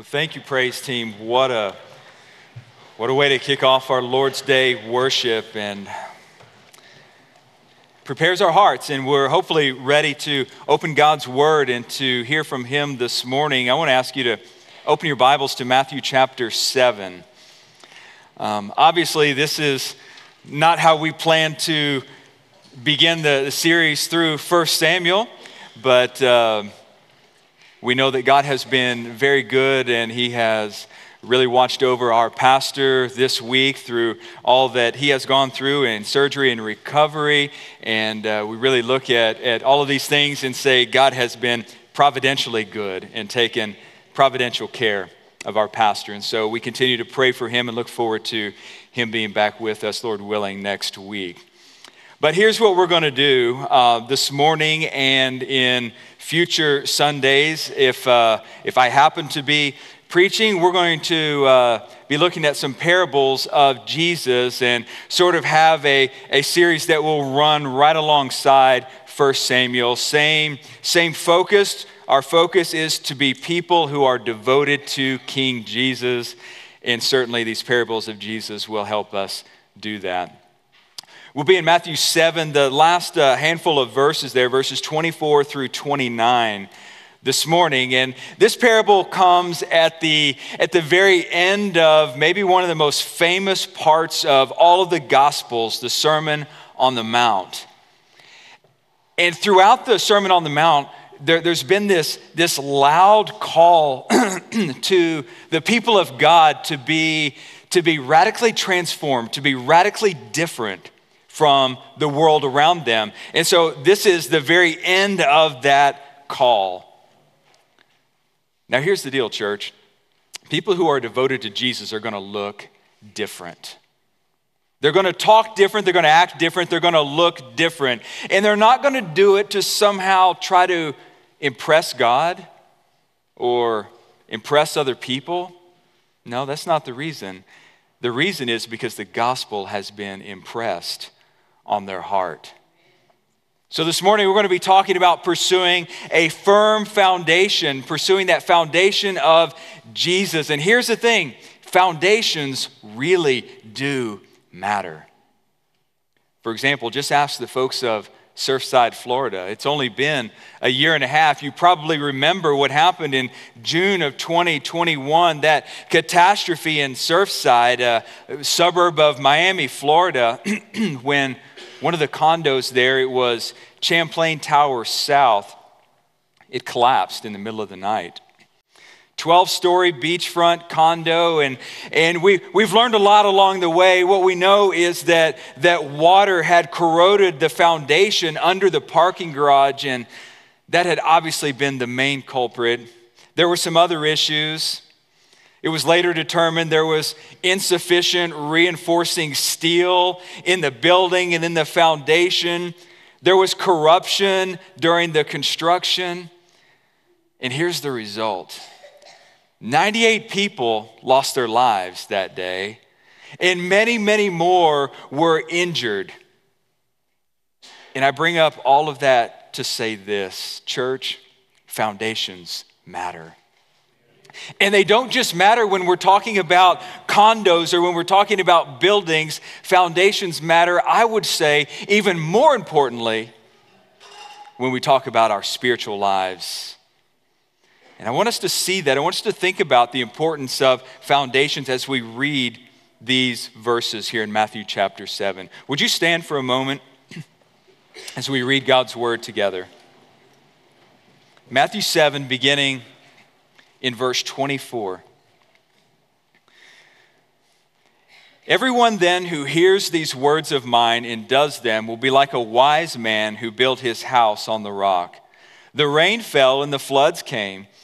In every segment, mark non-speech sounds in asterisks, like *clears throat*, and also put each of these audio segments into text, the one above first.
Well, thank you, praise team. What a what a way to kick off our Lord's Day worship and prepares our hearts and we're hopefully ready to open God's word and to hear from him this morning. I want to ask you to open your Bibles to Matthew chapter 7. Um, obviously, this is not how we plan to begin the, the series through 1 Samuel, but uh, we know that God has been very good and He has really watched over our pastor this week through all that he has gone through in surgery and recovery. And uh, we really look at, at all of these things and say God has been providentially good and taken providential care of our pastor. And so we continue to pray for him and look forward to him being back with us, Lord willing, next week. But here's what we're going to do uh, this morning and in future Sundays. If, uh, if I happen to be preaching, we're going to uh, be looking at some parables of Jesus and sort of have a, a series that will run right alongside 1 Samuel. Same, same focus. Our focus is to be people who are devoted to King Jesus. And certainly these parables of Jesus will help us do that. We'll be in Matthew 7, the last uh, handful of verses there, verses 24 through 29 this morning. And this parable comes at the, at the very end of maybe one of the most famous parts of all of the Gospels, the Sermon on the Mount. And throughout the Sermon on the Mount, there, has been this, this loud call *clears throat* to the people of God to be, to be radically transformed, to be radically different from the world around them. And so this is the very end of that call. Now, here's the deal, church people who are devoted to Jesus are going to look different. They're going to talk different, they're going to act different, they're going to look different. And they're not going to do it to somehow try to impress God or impress other people. No, that's not the reason. The reason is because the gospel has been impressed on their heart. So, this morning we're going to be talking about pursuing a firm foundation, pursuing that foundation of Jesus. And here's the thing foundations really do matter. For example, just ask the folks of Surfside, Florida. It's only been a year and a half. You probably remember what happened in June of 2021, that catastrophe in Surfside, a suburb of Miami, Florida, *clears throat* when one of the condos there, it was Champlain Tower South, it collapsed in the middle of the night. 12 story beachfront condo, and, and we, we've learned a lot along the way. What we know is that, that water had corroded the foundation under the parking garage, and that had obviously been the main culprit. There were some other issues. It was later determined there was insufficient reinforcing steel in the building and in the foundation. There was corruption during the construction. And here's the result 98 people lost their lives that day, and many, many more were injured. And I bring up all of that to say this church, foundations matter. And they don't just matter when we're talking about condos or when we're talking about buildings. Foundations matter, I would say, even more importantly, when we talk about our spiritual lives. And I want us to see that. I want us to think about the importance of foundations as we read these verses here in Matthew chapter 7. Would you stand for a moment *clears throat* as we read God's word together? Matthew 7, beginning in verse 24. Everyone then who hears these words of mine and does them will be like a wise man who built his house on the rock. The rain fell and the floods came,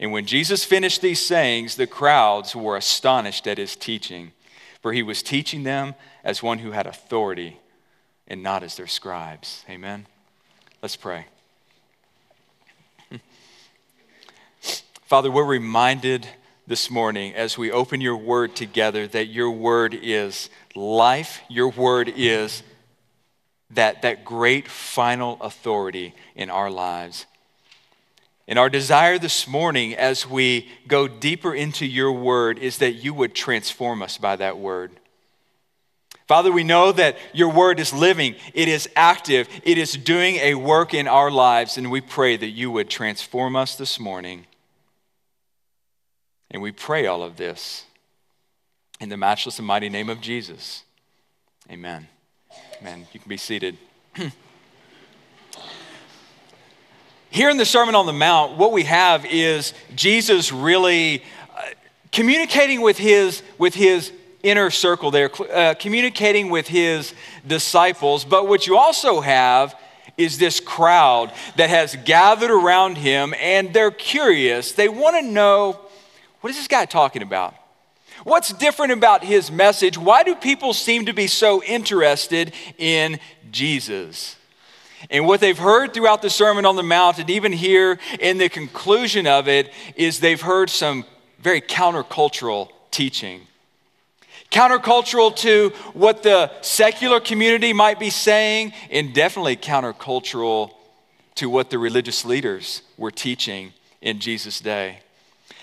And when Jesus finished these sayings, the crowds were astonished at his teaching, for he was teaching them as one who had authority and not as their scribes. Amen. Let's pray. *laughs* Father, we're reminded this morning as we open your word together that your word is life, your word is that, that great final authority in our lives. And our desire this morning, as we go deeper into your word, is that you would transform us by that word. Father, we know that your word is living, it is active, it is doing a work in our lives, and we pray that you would transform us this morning. And we pray all of this in the matchless and mighty name of Jesus. Amen. Amen. You can be seated. *clears throat* Here in the Sermon on the Mount, what we have is Jesus really uh, communicating with his, with his inner circle there, uh, communicating with his disciples. But what you also have is this crowd that has gathered around him and they're curious. They want to know what is this guy talking about? What's different about his message? Why do people seem to be so interested in Jesus? And what they've heard throughout the Sermon on the Mount, and even here in the conclusion of it, is they've heard some very countercultural teaching. Countercultural to what the secular community might be saying, and definitely countercultural to what the religious leaders were teaching in Jesus' day.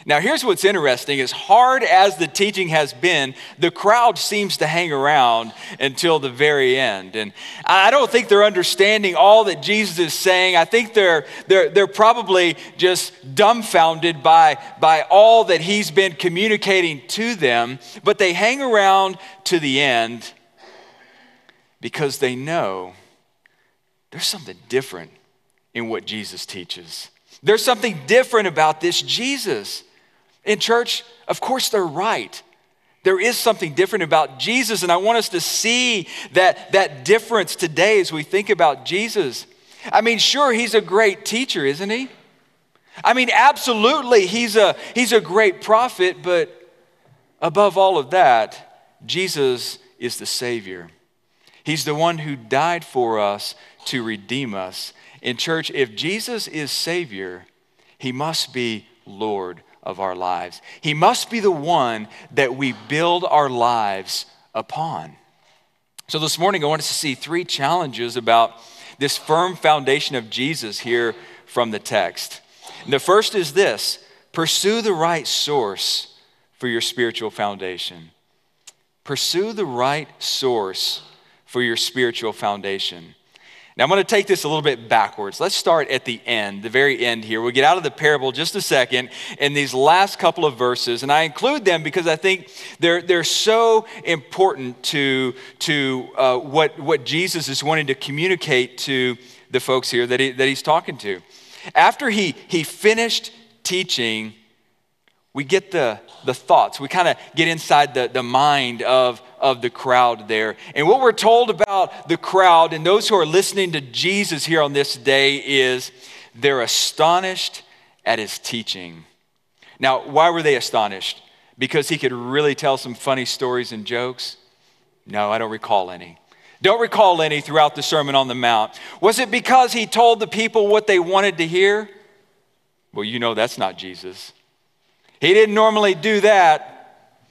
Now, here's what's interesting as hard as the teaching has been, the crowd seems to hang around until the very end. And I don't think they're understanding all that Jesus is saying. I think they're, they're, they're probably just dumbfounded by, by all that he's been communicating to them, but they hang around to the end because they know there's something different in what Jesus teaches. There's something different about this Jesus. In church, of course, they're right. There is something different about Jesus, and I want us to see that, that difference today as we think about Jesus. I mean, sure, he's a great teacher, isn't he? I mean, absolutely, he's a, he's a great prophet, but above all of that, Jesus is the Savior. He's the one who died for us to redeem us. In church, if Jesus is Savior, he must be Lord of our lives. He must be the one that we build our lives upon. So, this morning, I want us to see three challenges about this firm foundation of Jesus here from the text. And the first is this pursue the right source for your spiritual foundation. Pursue the right source for your spiritual foundation. Now, I'm going to take this a little bit backwards. Let's start at the end, the very end here. We'll get out of the parable just a second in these last couple of verses. And I include them because I think they're, they're so important to, to uh, what, what Jesus is wanting to communicate to the folks here that, he, that he's talking to. After he, he finished teaching, we get the, the thoughts. We kind of get inside the, the mind of, of the crowd there. And what we're told about the crowd and those who are listening to Jesus here on this day is they're astonished at his teaching. Now, why were they astonished? Because he could really tell some funny stories and jokes? No, I don't recall any. Don't recall any throughout the Sermon on the Mount. Was it because he told the people what they wanted to hear? Well, you know that's not Jesus. He didn't normally do that.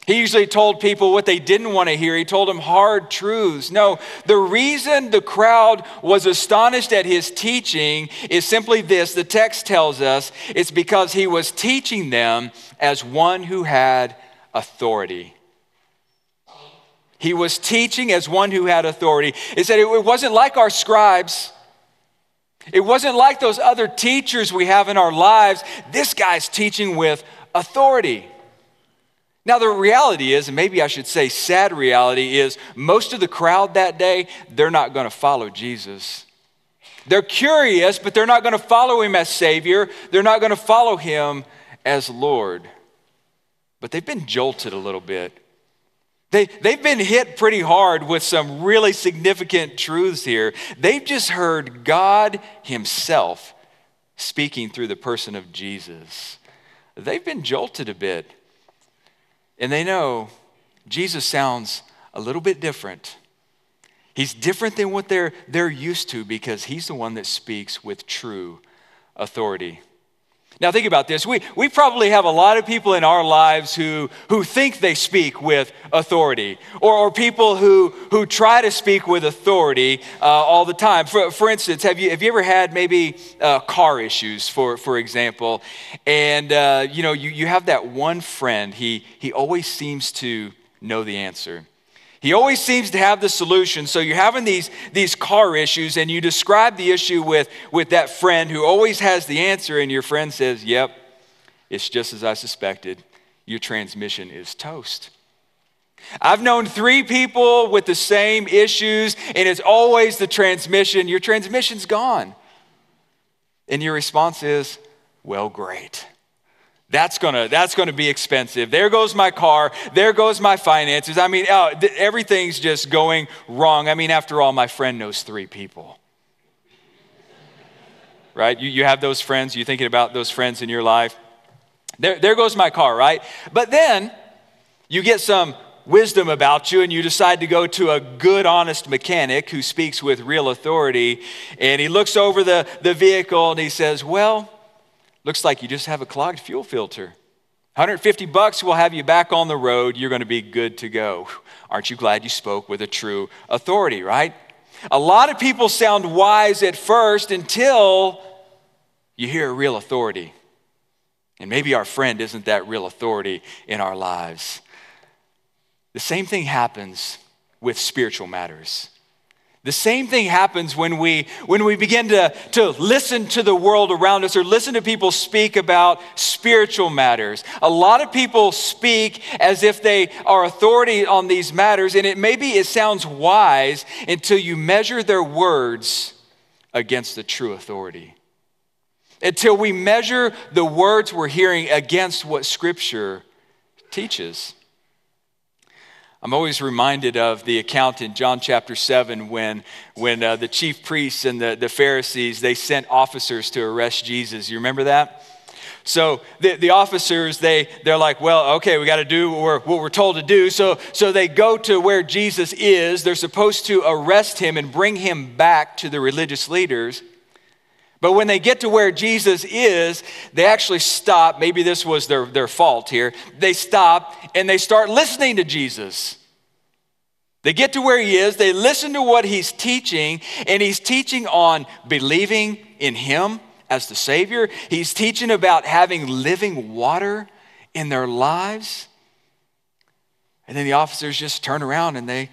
He usually told people what they didn't want to hear. He told them hard truths. No, the reason the crowd was astonished at his teaching is simply this the text tells us it's because he was teaching them as one who had authority. He was teaching as one who had authority. It said it wasn't like our scribes. It wasn't like those other teachers we have in our lives. This guy's teaching with authority. Now, the reality is, and maybe I should say sad reality, is most of the crowd that day, they're not going to follow Jesus. They're curious, but they're not going to follow him as Savior. They're not going to follow him as Lord. But they've been jolted a little bit. They, they've been hit pretty hard with some really significant truths here. They've just heard God Himself speaking through the person of Jesus. They've been jolted a bit. And they know Jesus sounds a little bit different. He's different than what they're, they're used to because he's the one that speaks with true authority. Now, think about this. We, we probably have a lot of people in our lives who, who think they speak with authority, or, or people who, who try to speak with authority uh, all the time. For, for instance, have you, have you ever had maybe uh, car issues, for, for example, and uh, you know, you, you have that one friend, he, he always seems to know the answer. He always seems to have the solution. So you're having these, these car issues, and you describe the issue with, with that friend who always has the answer, and your friend says, Yep, it's just as I suspected. Your transmission is toast. I've known three people with the same issues, and it's always the transmission. Your transmission's gone. And your response is, Well, great. That's gonna, that's gonna be expensive. There goes my car. There goes my finances. I mean, oh, everything's just going wrong. I mean, after all, my friend knows three people. right? You, you have those friends. You're thinking about those friends in your life. There, there goes my car, right? But then you get some wisdom about you and you decide to go to a good, honest mechanic who speaks with real authority. And he looks over the, the vehicle and he says, Well, Looks like you just have a clogged fuel filter. 150 bucks will have you back on the road. You're going to be good to go. Aren't you glad you spoke with a true authority, right? A lot of people sound wise at first until you hear a real authority. And maybe our friend isn't that real authority in our lives. The same thing happens with spiritual matters. The same thing happens when we, when we begin to, to listen to the world around us or listen to people speak about spiritual matters. A lot of people speak as if they are authority on these matters, and it maybe it sounds wise until you measure their words against the true authority. Until we measure the words we're hearing against what Scripture teaches. I'm always reminded of the account in John chapter 7 when, when uh, the chief priests and the, the Pharisees, they sent officers to arrest Jesus. You remember that? So the, the officers, they, they're like, well, okay, we got to do what we're, what we're told to do. So, so they go to where Jesus is. They're supposed to arrest him and bring him back to the religious leaders. But when they get to where Jesus is, they actually stop. Maybe this was their, their fault here. They stop and they start listening to Jesus. They get to where he is, they listen to what he's teaching, and he's teaching on believing in him as the Savior. He's teaching about having living water in their lives. And then the officers just turn around and they,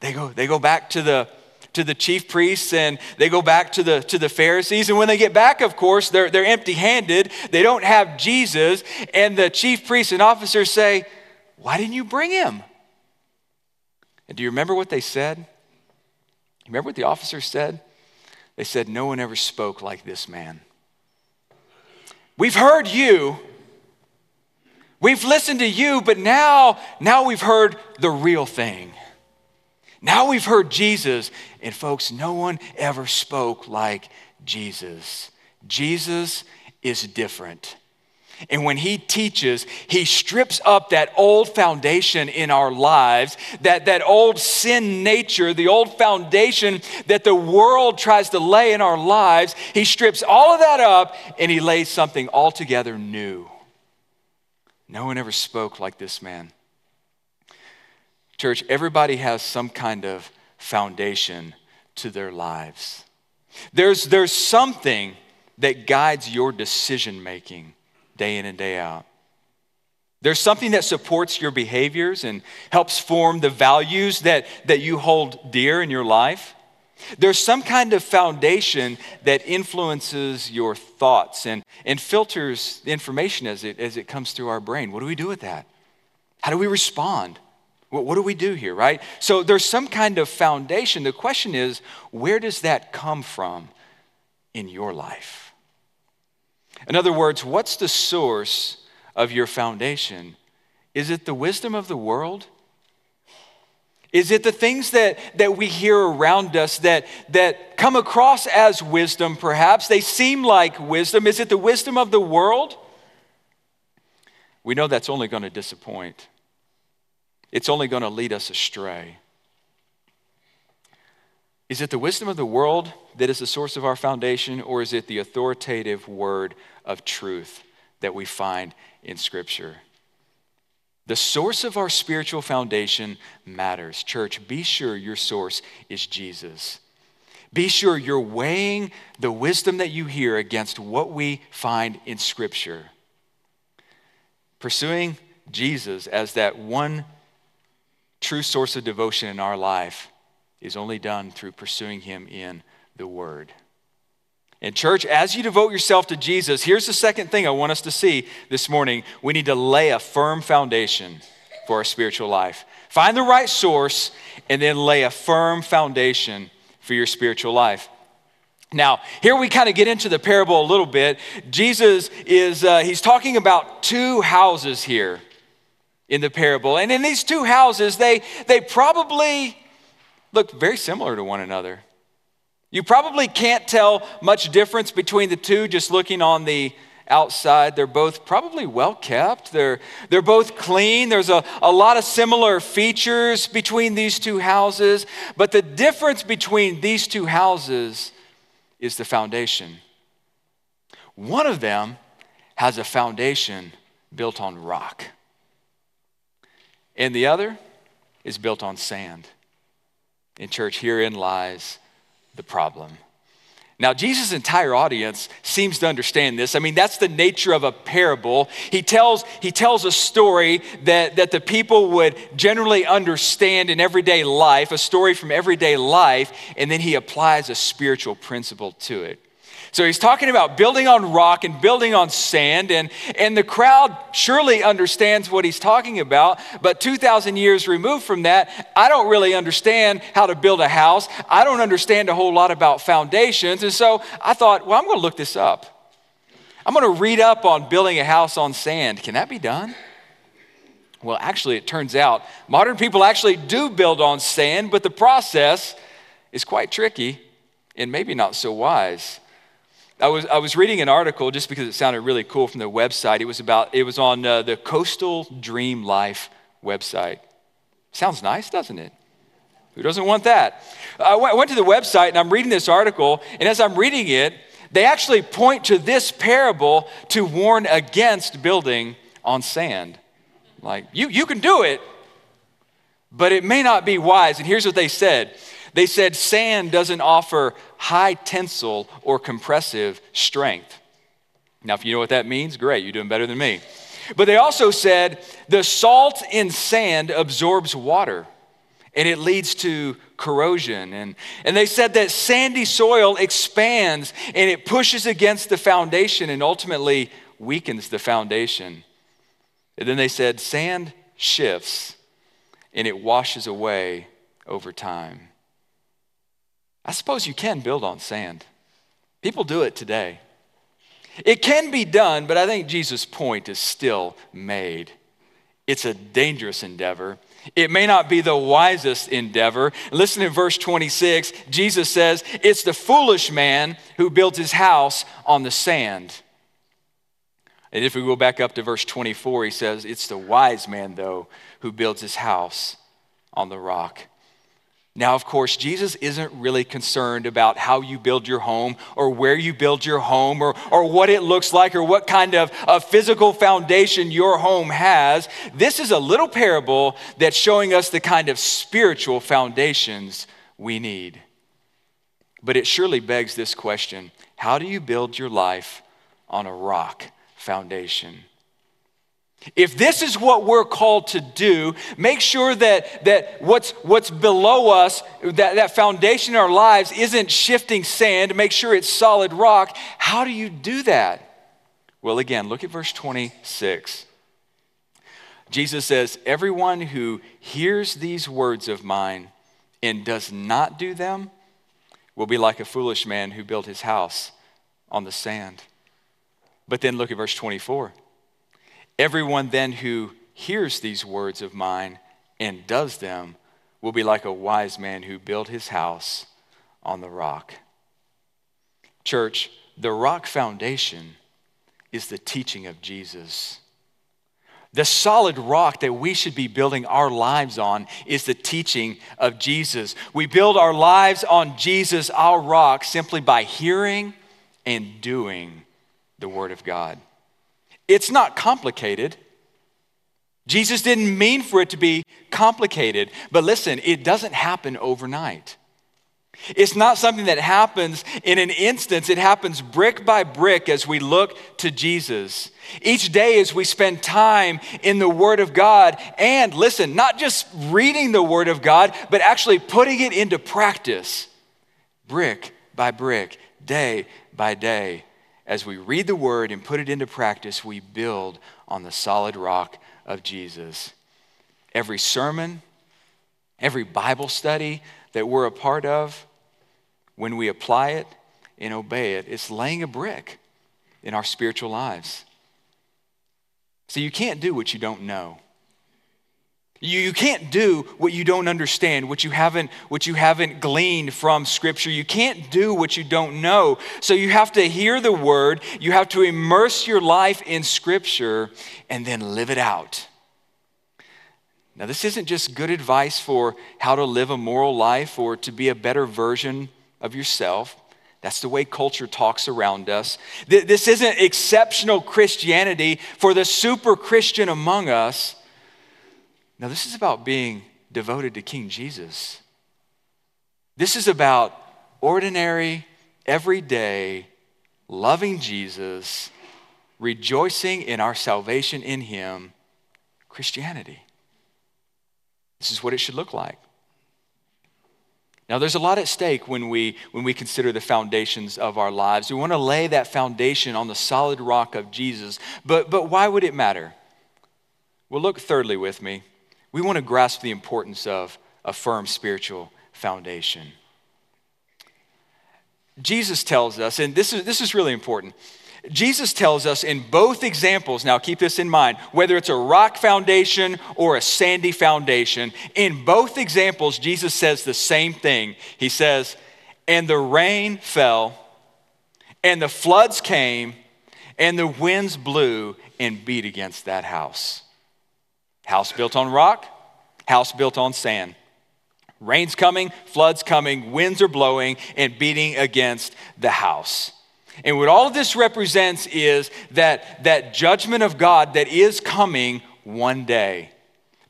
they, go, they go back to the, to the chief priests and they go back to the, to the Pharisees. And when they get back, of course, they're, they're empty handed. They don't have Jesus. And the chief priests and officers say, Why didn't you bring him? And do you remember what they said? You Remember what the officers said? They said, No one ever spoke like this man. We've heard you. We've listened to you, but now, now we've heard the real thing. Now we've heard Jesus, and folks, no one ever spoke like Jesus. Jesus is different. And when he teaches, he strips up that old foundation in our lives, that, that old sin nature, the old foundation that the world tries to lay in our lives. He strips all of that up and he lays something altogether new. No one ever spoke like this man. Church, everybody has some kind of foundation to their lives. There's, there's something that guides your decision making day in and day out. There's something that supports your behaviors and helps form the values that, that you hold dear in your life. There's some kind of foundation that influences your thoughts and, and filters information as it, as it comes through our brain. What do we do with that? How do we respond? What, do we do here, right? So there's some kind of foundation. The question is, where does that come from in your life? In other words, what's the source of your foundation? Is it the wisdom of the world? Is it the things that, that we hear around us that, that come across as wisdom, perhaps? They seem like wisdom. Is it the wisdom of the world? We know that's only going to disappoint. It's only going to lead us astray. Is it the wisdom of the world that is the source of our foundation, or is it the authoritative word of truth that we find in Scripture? The source of our spiritual foundation matters. Church, be sure your source is Jesus. Be sure you're weighing the wisdom that you hear against what we find in Scripture. Pursuing Jesus as that one true source of devotion in our life is only done through pursuing Him in the Word. And, church, as you devote yourself to Jesus, here's the second thing I want us to see this morning. We need to lay a firm foundation for our spiritual life. Find the right source and then lay a firm foundation for your spiritual life. Now, here we kind of get into the parable a little bit. Jesus is, uh, he's talking about two houses here in the parable. And in these two houses, they, they probably look very similar to one another. You probably can't tell much difference between the two just looking on the outside. They're both probably well kept. They're, they're both clean. There's a, a lot of similar features between these two houses. But the difference between these two houses is the foundation. One of them has a foundation built on rock, and the other is built on sand. In church, herein lies the problem. Now, Jesus' entire audience seems to understand this. I mean, that's the nature of a parable. He tells, he tells a story that, that the people would generally understand in everyday life, a story from everyday life, and then he applies a spiritual principle to it. So he's talking about building on rock and building on sand, and, and the crowd surely understands what he's talking about. But 2,000 years removed from that, I don't really understand how to build a house. I don't understand a whole lot about foundations. And so I thought, well, I'm going to look this up. I'm going to read up on building a house on sand. Can that be done? Well, actually, it turns out modern people actually do build on sand, but the process is quite tricky and maybe not so wise. I was, I was reading an article just because it sounded really cool from the website. It was about, it was on uh, the Coastal Dream Life website. Sounds nice, doesn't it? Who doesn't want that? I went, to the website and I'm reading this article, and as I'm reading it, they actually point to this parable to warn against building on sand. Like, you, you can do it, but it may not be wise. And here's what they said they said sand doesn't offer high tensile or compressive strength. Now, if you know what that means, great, you're doing better than me. But they also said the salt in sand absorbs water and it leads to corrosion. And, and they said that sandy soil expands and it pushes against the foundation and ultimately weakens the foundation. And then they said sand shifts and it washes away over time. I suppose you can build on sand. People do it today. It can be done, but I think Jesus' point is still made. It's a dangerous endeavor. It may not be the wisest endeavor. Listen to verse 26. Jesus says, It's the foolish man who builds his house on the sand. And if we go back up to verse 24, he says, It's the wise man, though, who builds his house on the rock. Now, of course, Jesus isn't really concerned about how you build your home or where you build your home or, or what it looks like or what kind of, of physical foundation your home has. This is a little parable that's showing us the kind of spiritual foundations we need. But it surely begs this question How do you build your life on a rock foundation? If this is what we're called to do, make sure that, that what's, what's below us, that, that foundation in our lives, isn't shifting sand. Make sure it's solid rock. How do you do that? Well, again, look at verse 26. Jesus says, Everyone who hears these words of mine and does not do them will be like a foolish man who built his house on the sand. But then look at verse 24. Everyone then who hears these words of mine and does them will be like a wise man who built his house on the rock. Church, the rock foundation is the teaching of Jesus. The solid rock that we should be building our lives on is the teaching of Jesus. We build our lives on Jesus, our rock, simply by hearing and doing the Word of God. It's not complicated. Jesus didn't mean for it to be complicated, but listen, it doesn't happen overnight. It's not something that happens in an instance, it happens brick by brick as we look to Jesus. Each day, as we spend time in the Word of God, and listen, not just reading the Word of God, but actually putting it into practice, brick by brick, day by day. As we read the Word and put it into practice, we build on the solid rock of Jesus. Every sermon, every Bible study that we're a part of, when we apply it and obey it, it's laying a brick in our spiritual lives. So you can't do what you don't know. You, you can't do what you don't understand, what you haven't, what you haven't gleaned from Scripture. You can't do what you don't know. So you have to hear the word, you have to immerse your life in Scripture, and then live it out. Now, this isn't just good advice for how to live a moral life or to be a better version of yourself. That's the way culture talks around us. This isn't exceptional Christianity for the super Christian among us. Now, this is about being devoted to King Jesus. This is about ordinary, everyday, loving Jesus, rejoicing in our salvation in Him, Christianity. This is what it should look like. Now, there's a lot at stake when we, when we consider the foundations of our lives. We want to lay that foundation on the solid rock of Jesus. But, but why would it matter? Well, look thirdly with me. We want to grasp the importance of a firm spiritual foundation. Jesus tells us, and this is, this is really important. Jesus tells us in both examples, now keep this in mind, whether it's a rock foundation or a sandy foundation, in both examples, Jesus says the same thing. He says, And the rain fell, and the floods came, and the winds blew and beat against that house. House built on rock, house built on sand. Rain's coming, floods coming, winds are blowing and beating against the house. And what all of this represents is that, that judgment of God that is coming one day.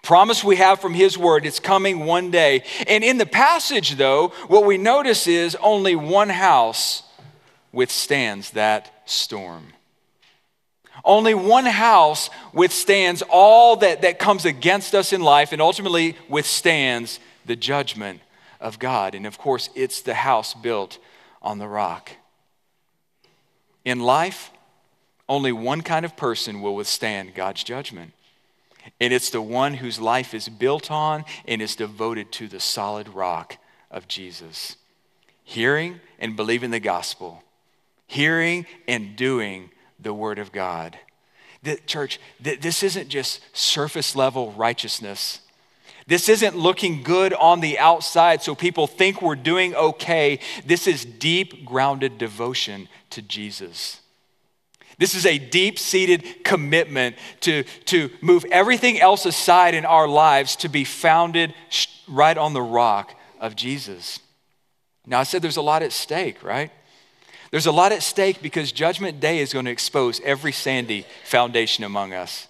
Promise we have from His Word, it's coming one day. And in the passage, though, what we notice is only one house withstands that storm. Only one house withstands all that, that comes against us in life and ultimately withstands the judgment of God. And of course, it's the house built on the rock. In life, only one kind of person will withstand God's judgment. And it's the one whose life is built on and is devoted to the solid rock of Jesus. Hearing and believing the gospel, hearing and doing the word of God. The, church, this isn't just surface level righteousness. This isn't looking good on the outside so people think we're doing okay. This is deep grounded devotion to Jesus. This is a deep seated commitment to, to move everything else aside in our lives to be founded right on the rock of Jesus. Now, I said there's a lot at stake, right? There's a lot at stake because Judgment Day is going to expose every sandy foundation among us.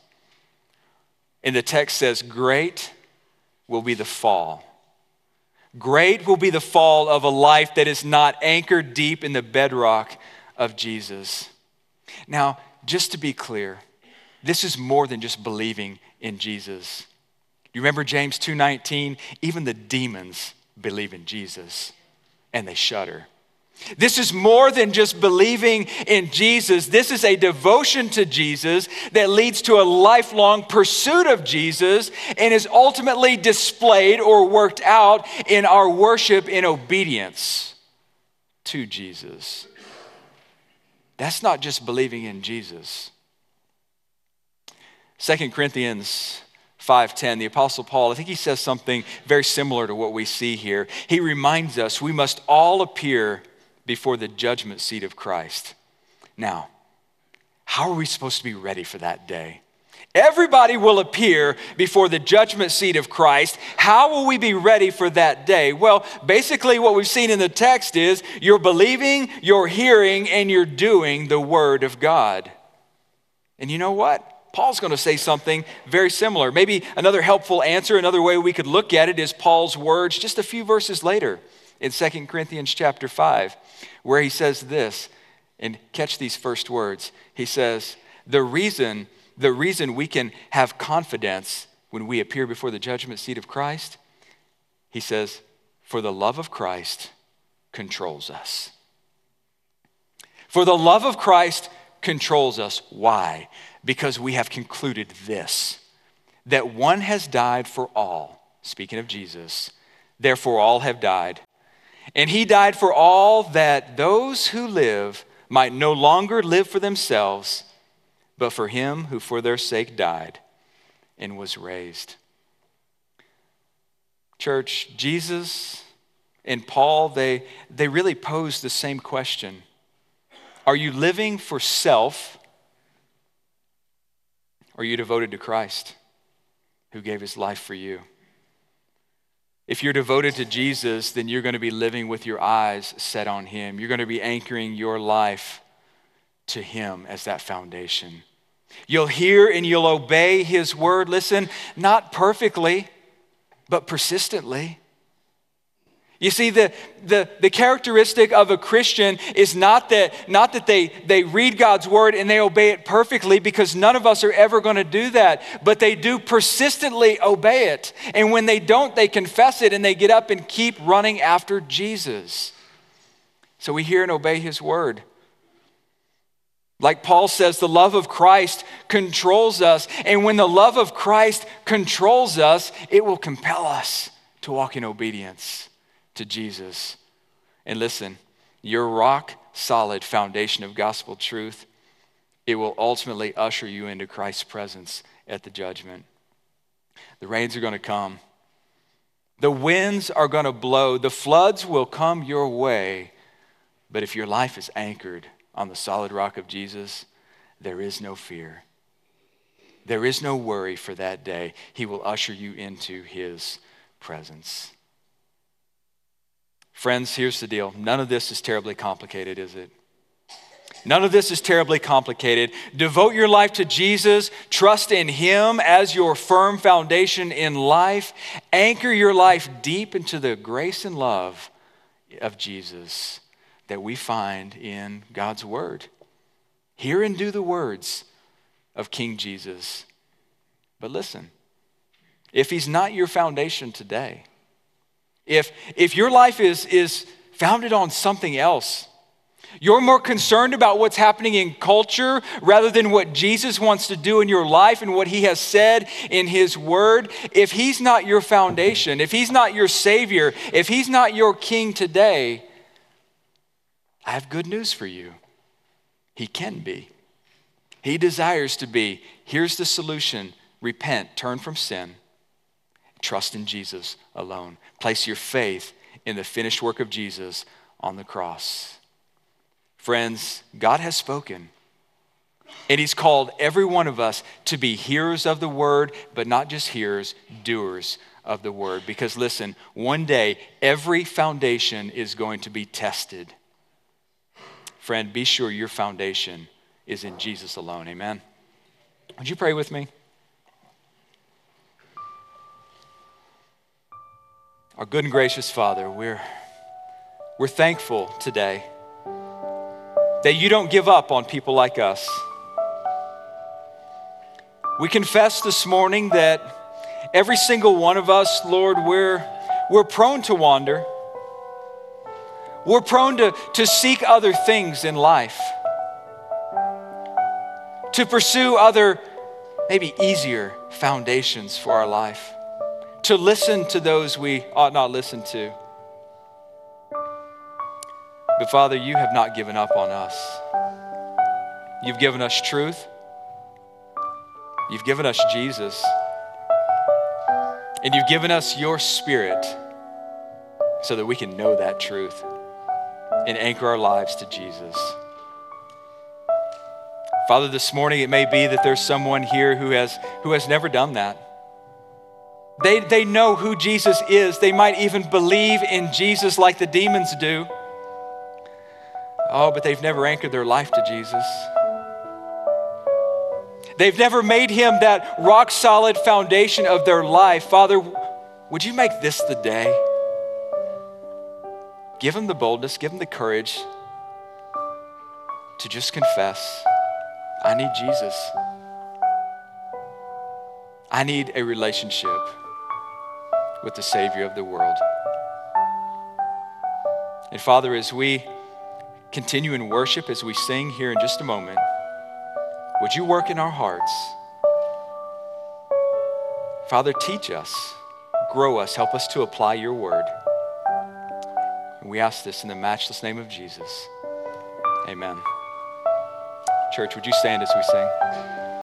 And the text says, Great will be the fall. Great will be the fall of a life that is not anchored deep in the bedrock of Jesus. Now, just to be clear, this is more than just believing in Jesus. You remember James 2:19, even the demons believe in Jesus and they shudder. This is more than just believing in Jesus. This is a devotion to Jesus that leads to a lifelong pursuit of Jesus and is ultimately displayed or worked out in our worship in obedience to Jesus. That's not just believing in Jesus. 2 Corinthians 5:10 the apostle Paul I think he says something very similar to what we see here. He reminds us we must all appear before the judgment seat of Christ. Now, how are we supposed to be ready for that day? Everybody will appear before the judgment seat of Christ. How will we be ready for that day? Well, basically, what we've seen in the text is you're believing, you're hearing, and you're doing the Word of God. And you know what? Paul's going to say something very similar. Maybe another helpful answer, another way we could look at it is Paul's words just a few verses later in 2 Corinthians chapter 5, where he says this, and catch these first words. He says, The reason the reason we can have confidence when we appear before the judgment seat of Christ, he says, for the love of Christ controls us. For the love of Christ controls us. Why? Because we have concluded this that one has died for all, speaking of Jesus, therefore all have died. And he died for all that those who live might no longer live for themselves but for him who for their sake died and was raised. Church, Jesus and Paul, they, they really pose the same question Are you living for self? Or are you devoted to Christ who gave his life for you? If you're devoted to Jesus, then you're going to be living with your eyes set on him. You're going to be anchoring your life to Him as that foundation. You'll hear and you'll obey His word. Listen, not perfectly, but persistently. You see, the, the, the characteristic of a Christian is not that, not that they, they read God's word and they obey it perfectly, because none of us are ever going to do that, but they do persistently obey it. And when they don't, they confess it and they get up and keep running after Jesus. So we hear and obey his word. Like Paul says, the love of Christ controls us. And when the love of Christ controls us, it will compel us to walk in obedience to Jesus. And listen, your rock solid foundation of gospel truth, it will ultimately usher you into Christ's presence at the judgment. The rains are going to come, the winds are going to blow, the floods will come your way. But if your life is anchored, on the solid rock of Jesus, there is no fear. There is no worry for that day. He will usher you into his presence. Friends, here's the deal. None of this is terribly complicated, is it? None of this is terribly complicated. Devote your life to Jesus. Trust in Him as your firm foundation in life. Anchor your life deep into the grace and love of Jesus that we find in God's Word. Hear and do the words of King Jesus. But listen, if He's not your foundation today, if, if your life is, is founded on something else, you're more concerned about what's happening in culture rather than what Jesus wants to do in your life and what he has said in his word. If he's not your foundation, if he's not your savior, if he's not your king today, I have good news for you. He can be. He desires to be. Here's the solution repent, turn from sin, trust in Jesus alone. Place your faith in the finished work of Jesus on the cross. Friends, God has spoken. And He's called every one of us to be hearers of the word, but not just hearers, doers of the word. Because listen, one day every foundation is going to be tested. Friend, be sure your foundation is in Jesus alone. Amen. Would you pray with me? Our good and gracious Father, we're, we're thankful today that you don't give up on people like us. We confess this morning that every single one of us, Lord, we're, we're prone to wander. We're prone to, to seek other things in life, to pursue other, maybe easier foundations for our life, to listen to those we ought not listen to. But Father, you have not given up on us. You've given us truth. You've given us Jesus. And you've given us your spirit so that we can know that truth and anchor our lives to Jesus. Father, this morning it may be that there's someone here who has, who has never done that. They, they know who Jesus is. They might even believe in Jesus like the demons do. Oh, but they've never anchored their life to Jesus. They've never made him that rock solid foundation of their life. Father, would you make this the day? Give them the boldness, give them the courage to just confess I need Jesus. I need a relationship with the Savior of the world. And Father, as we continue in worship, as we sing here in just a moment, would you work in our hearts? Father, teach us, grow us, help us to apply your word. And we ask this in the matchless name of Jesus. Amen. Church, would you stand as we sing?